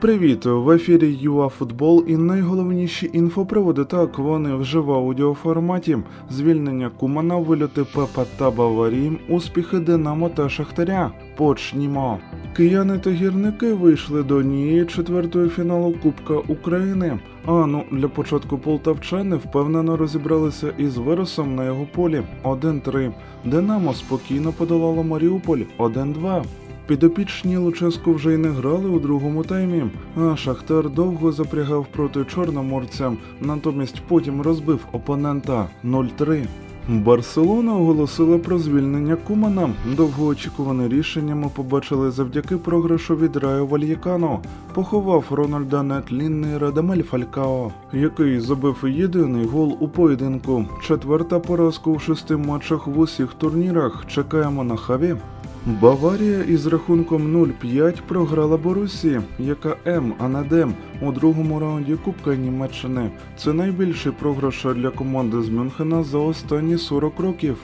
Привіт! В ефірі ЮАФутбол і найголовніші інфоприводи. Так вони вже в аудіоформаті. Звільнення Кумана, вильоти Пепа та Баварії, успіхи Динамо та Шахтаря. Почнімо. Кияни та гірники вийшли до однієї четвертої фіналу Кубка України. А ну для початку полтавчани впевнено розібралися із виросом на його полі 1-3. Динамо спокійно подолало Маріуполь 1-2. Підопічні Луческу вже й не грали у другому таймі, а Шахтар довго запрягав проти чорноморця, натомість потім розбив опонента 0-3. Барселона оголосила про звільнення Кумана. Довгоочікуване рішення ми побачили завдяки програшу від Райо Вальєкано. Поховав Рональда нетлінний Радамель Фалькао, який забив єдиний гол у поєдинку. Четверта поразка у шести матчах в усіх турнірах. Чекаємо на хаві. Баварія із рахунком 0-5 програла Борусі, яка М, а не Дем у другому раунді Кубка Німеччини. Це найбільший програш для команди з Мюнхена за останні 40 років.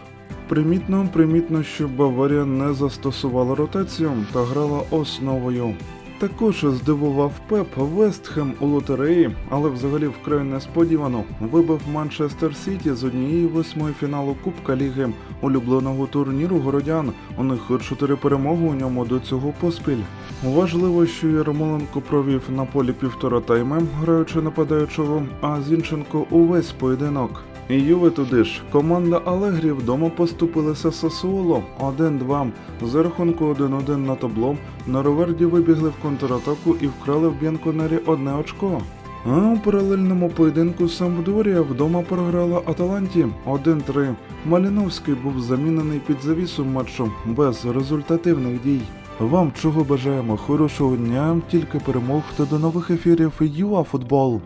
Примітно, примітно, що Баварія не застосувала ротацію та грала основою. Також здивував Пеп Вестхем у лотереї, але взагалі вкрай несподівано вибив Манчестер Сіті з однієї восьмої фіналу Кубка Ліги улюбленого турніру городян. У них чотири перемоги у ньому до цього поспіль. Важливо, що Ярмоленко провів на полі півтора тайми, граючи нападаючого, а Зінченко увесь поєдинок. І Юве туди ж. Команда Алегрі вдома поступилася Сасуоло 1-2. За рахунку 1-1 на табло на Роверді вибігли в контратаку і вкрали в Б'янконері одне очко. А у паралельному поєдинку Сампдорія вдома програла Аталанті 1-3. Маліновський був замінений під завісу матчу без результативних дій. Вам чого бажаємо хорошого дня, тільки перемог та до нових ефірів ЮАФутбол.